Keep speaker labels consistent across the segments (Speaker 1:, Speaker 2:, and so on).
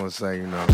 Speaker 1: to say, you know,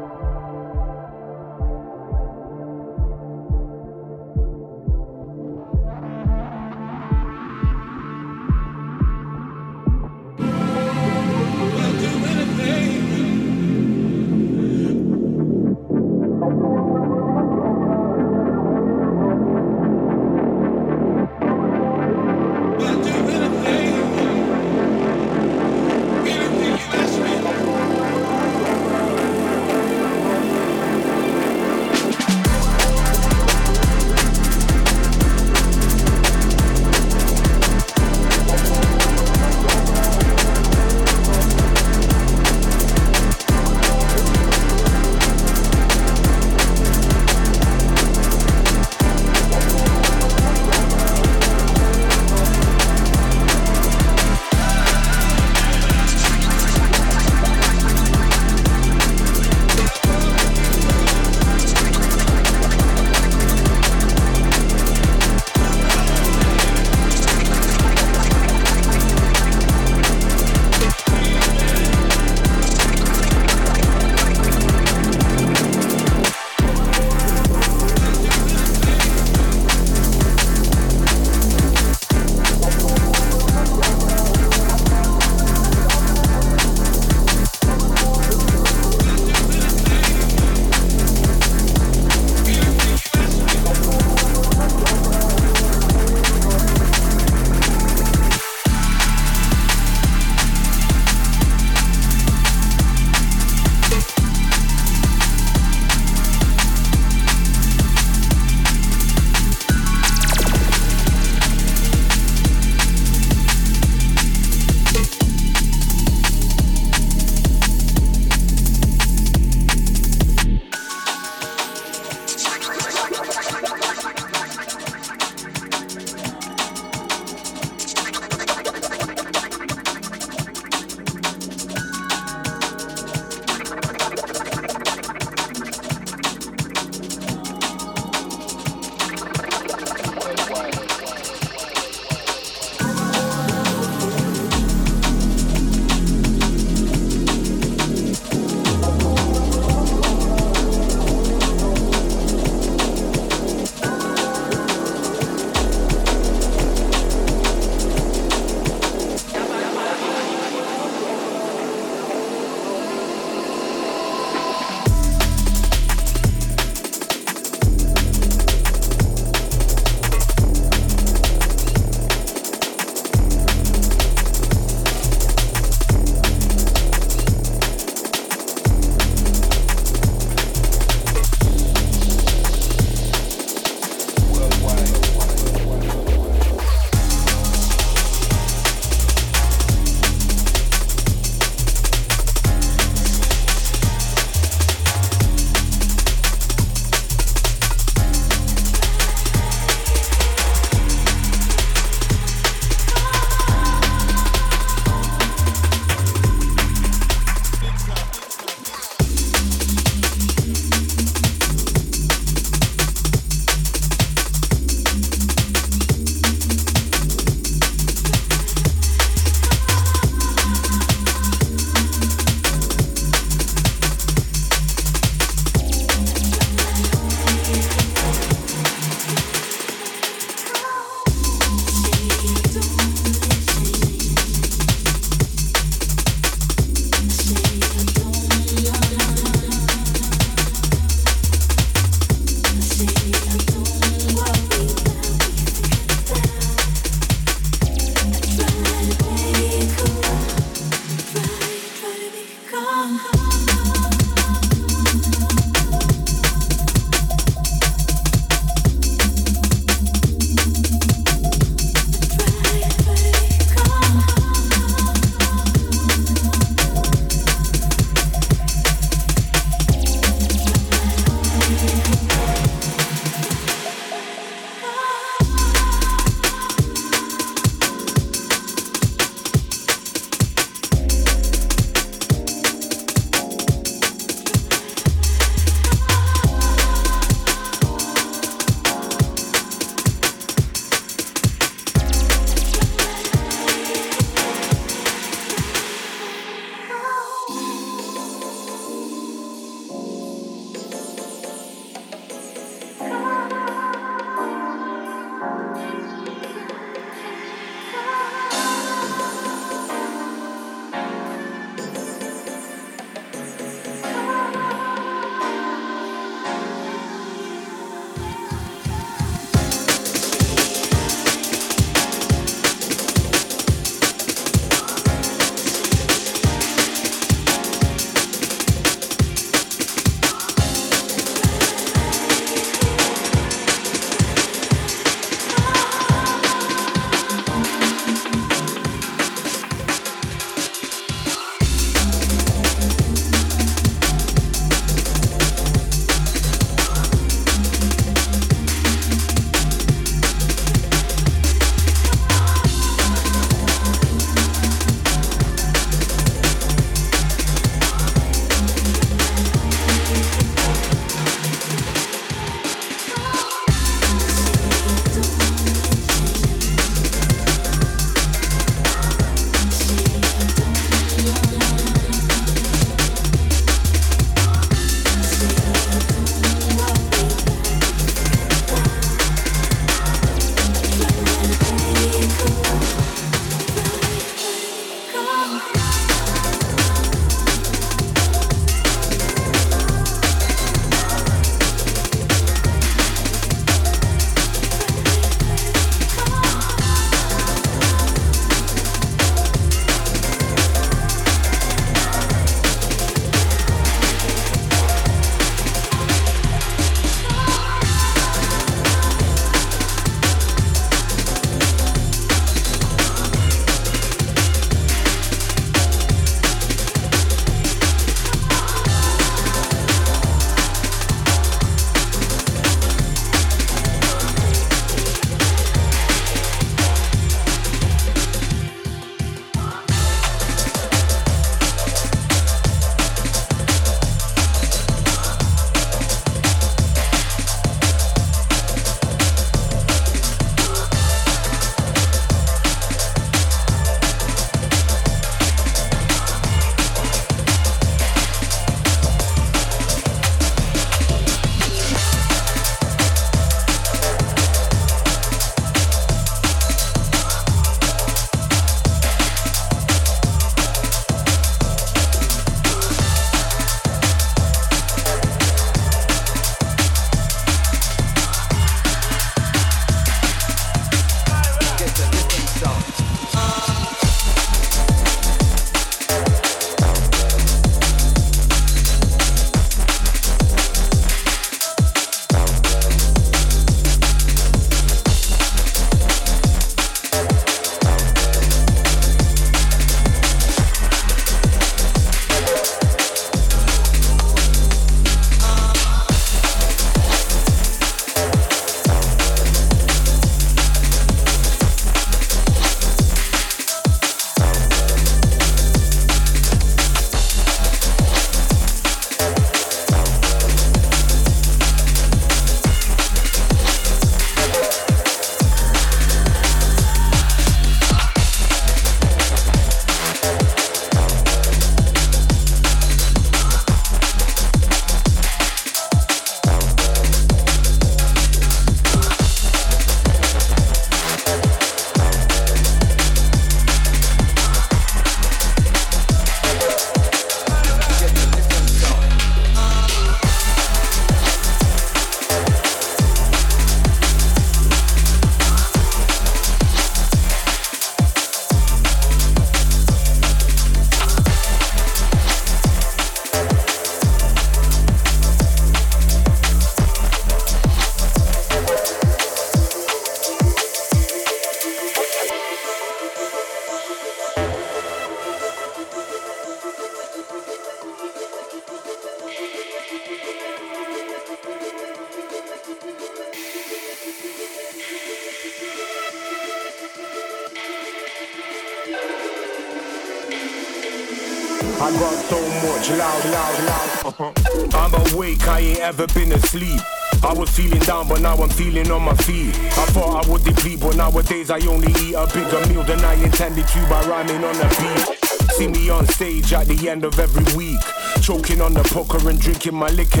Speaker 1: ever been asleep. I was feeling down, but now I'm feeling on my feet. I thought I would deplete, but nowadays I only eat a bigger meal than I intended to by rhyming on the beat. See me on stage at the end of every week, choking on the poker and drinking my liquor.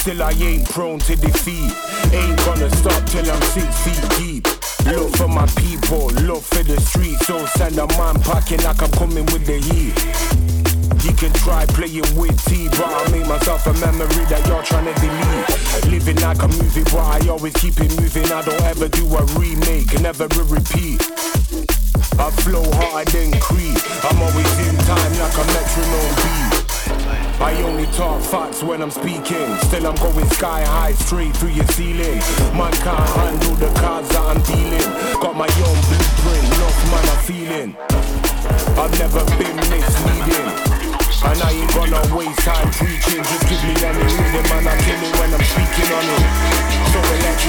Speaker 1: Still I ain't prone to defeat. Ain't gonna stop till I'm six feet deep. Look for my people, look for the streets. So send a man packing like I'm coming with the heat. You can try playing with T, but I make myself a memory that you're trying to delete. Living like a movie, but I always keep it moving. I don't ever do a remake, never a repeat. I flow harder than Creed. I'm always in time like a metronome beat. I only talk facts when I'm speaking. Still, I'm going sky high, straight through your ceiling. Man can't handle the cards that I'm dealing. Got my own blueprint, love man, I'm feeling. I've never been misleading. And I ain't gonna waste time preaching. Just give me any rhythm, man. I kill it when I'm speaking on it. So electric,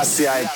Speaker 2: Gracias.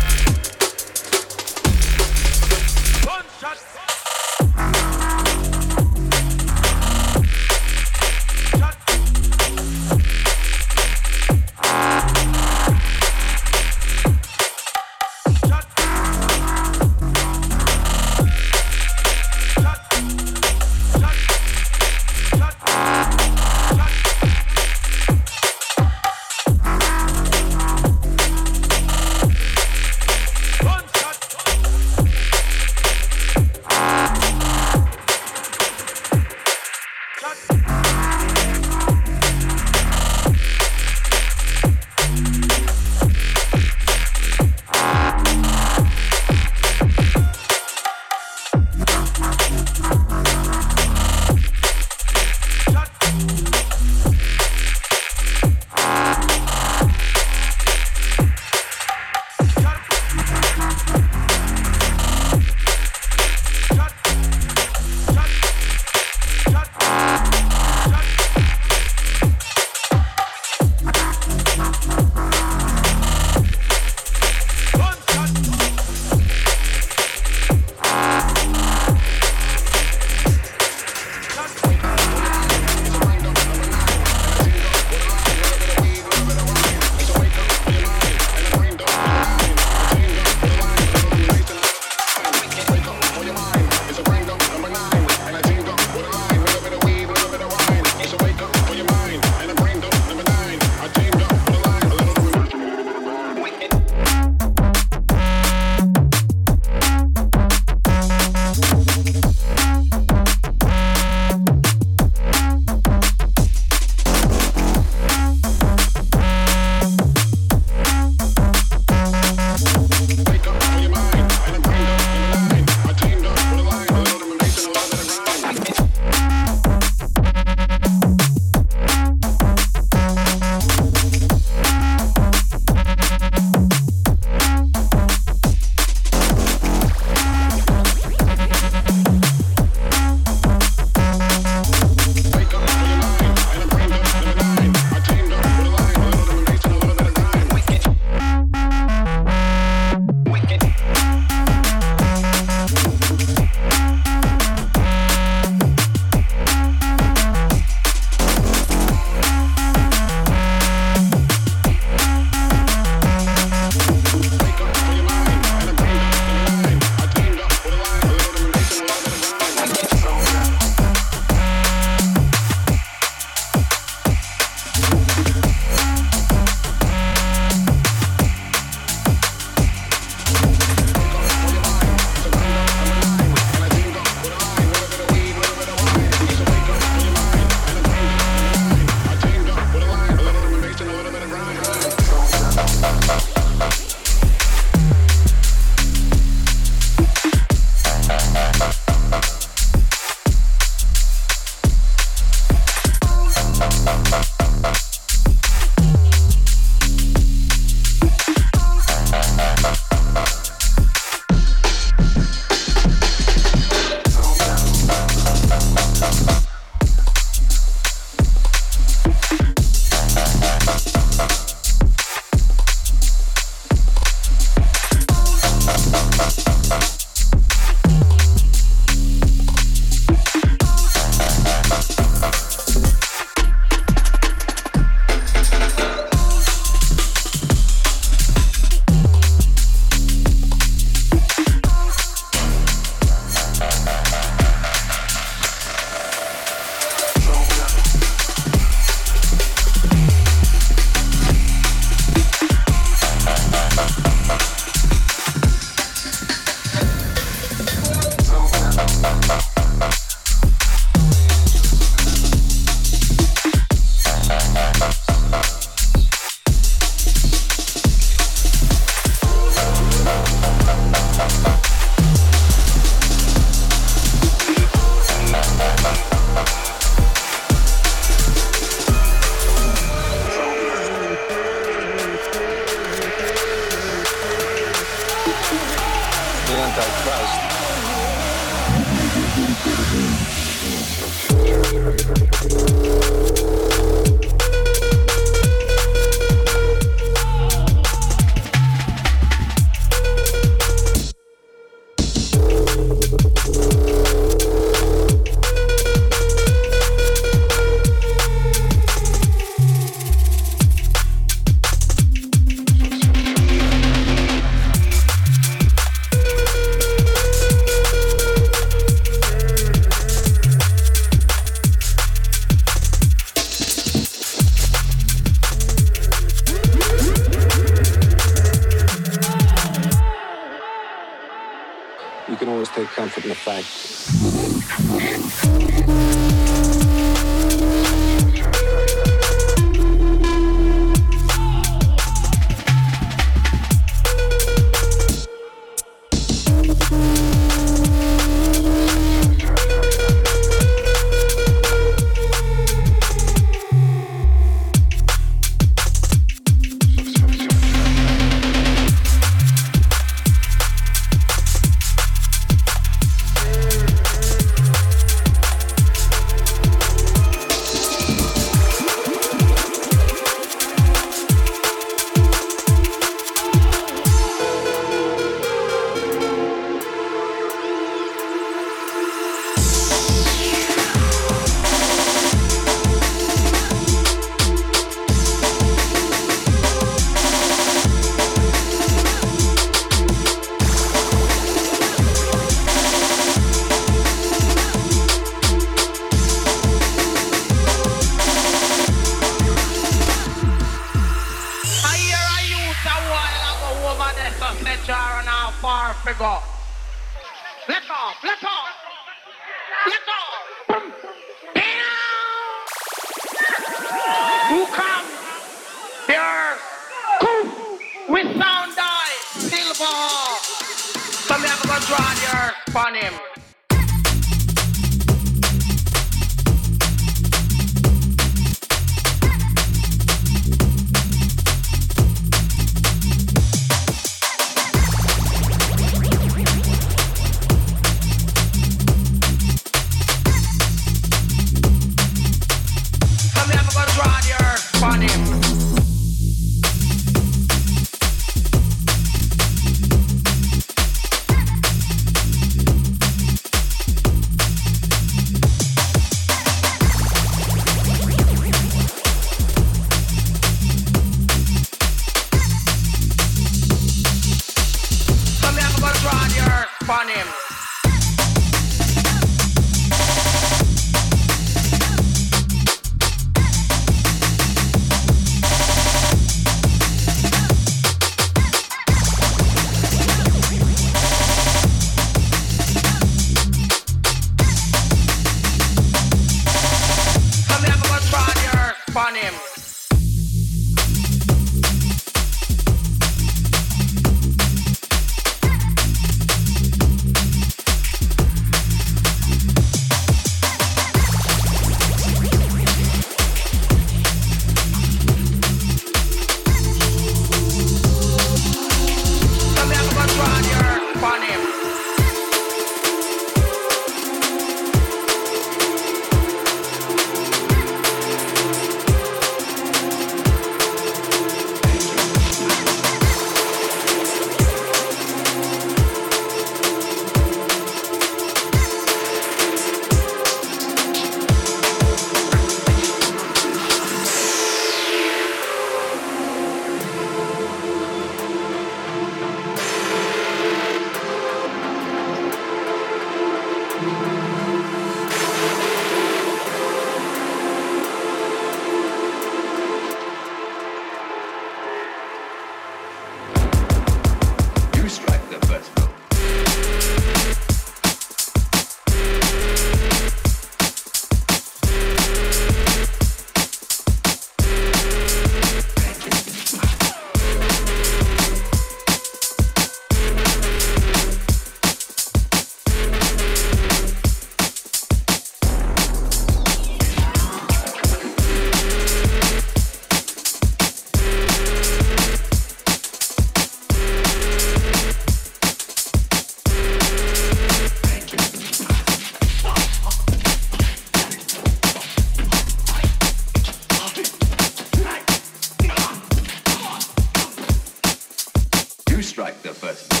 Speaker 3: You strike the first blow.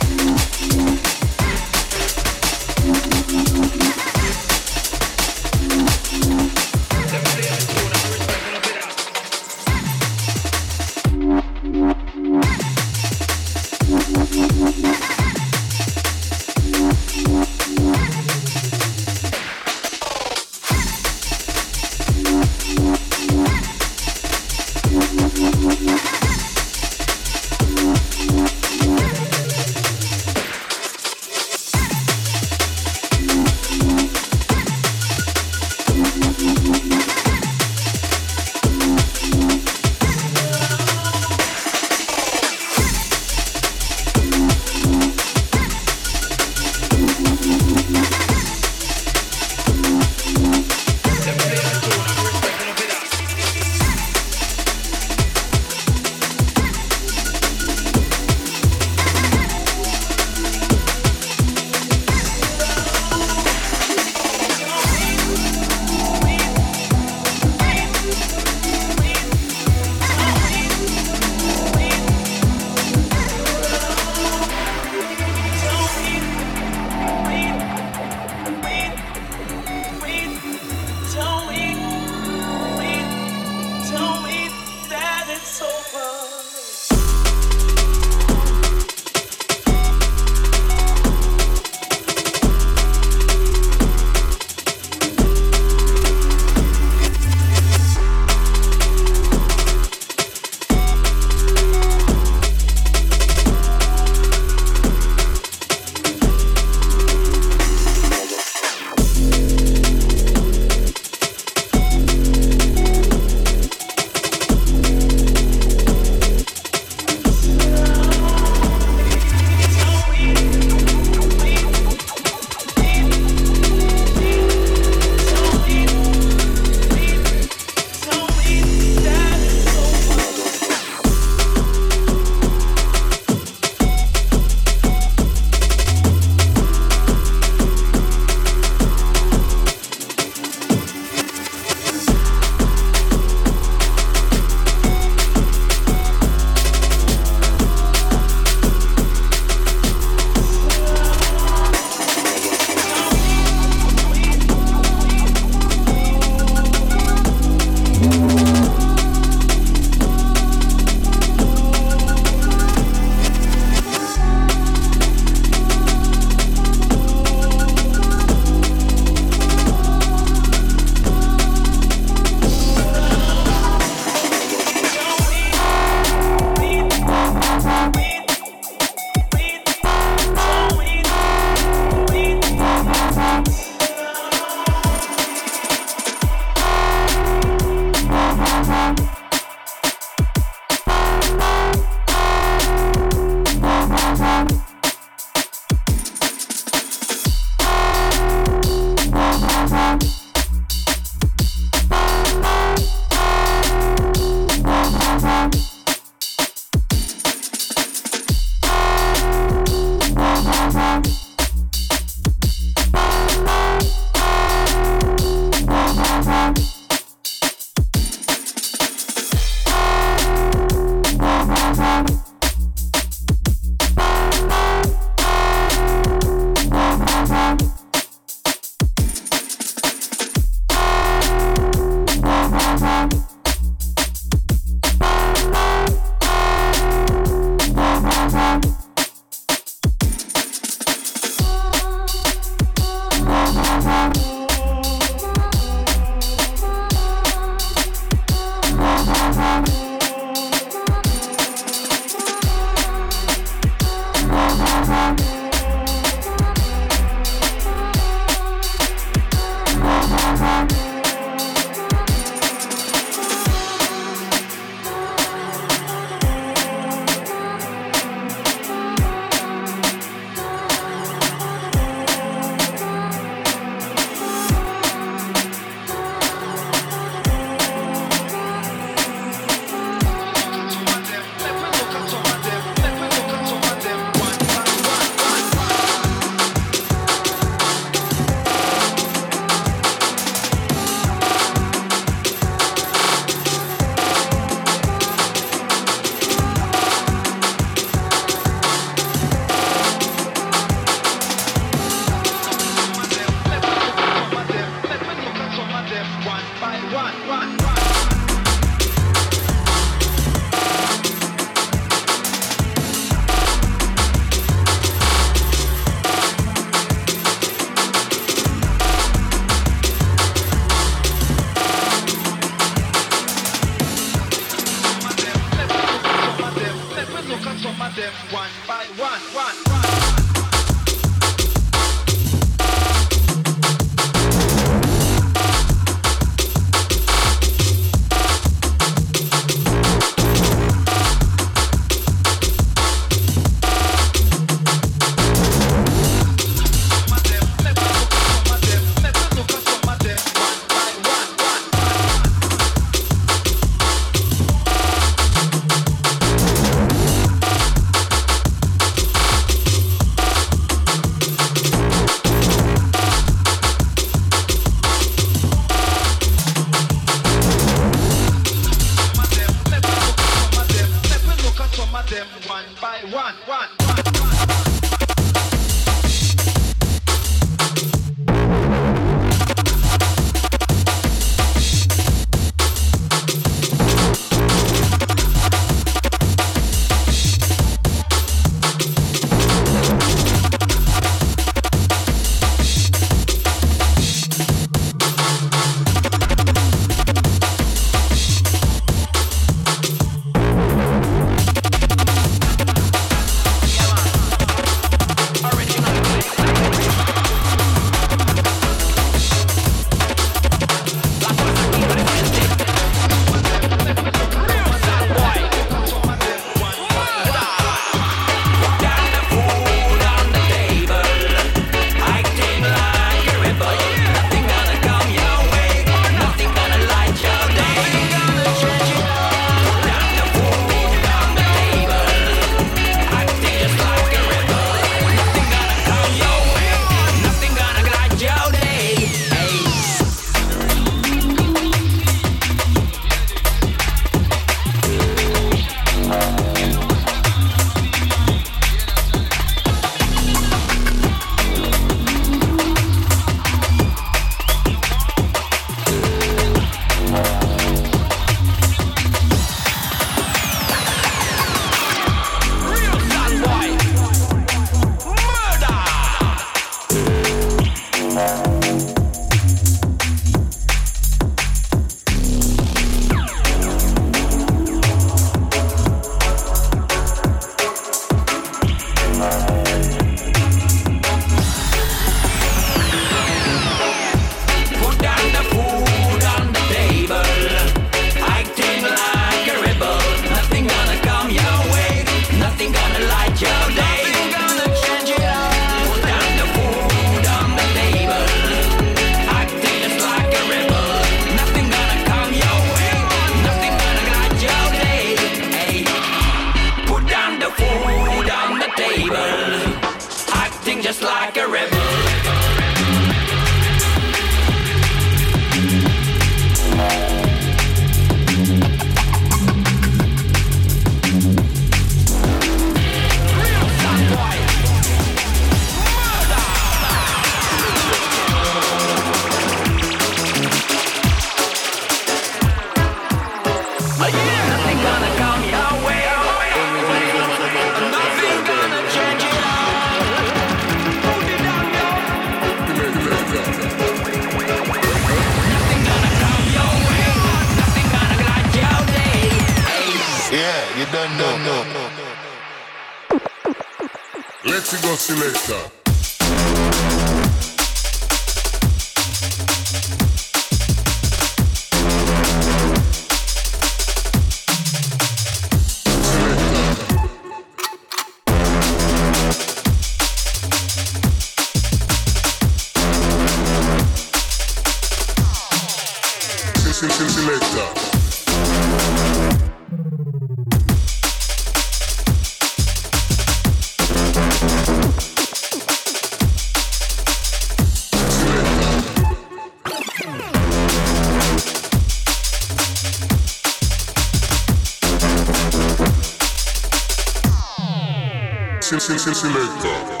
Speaker 4: Selector.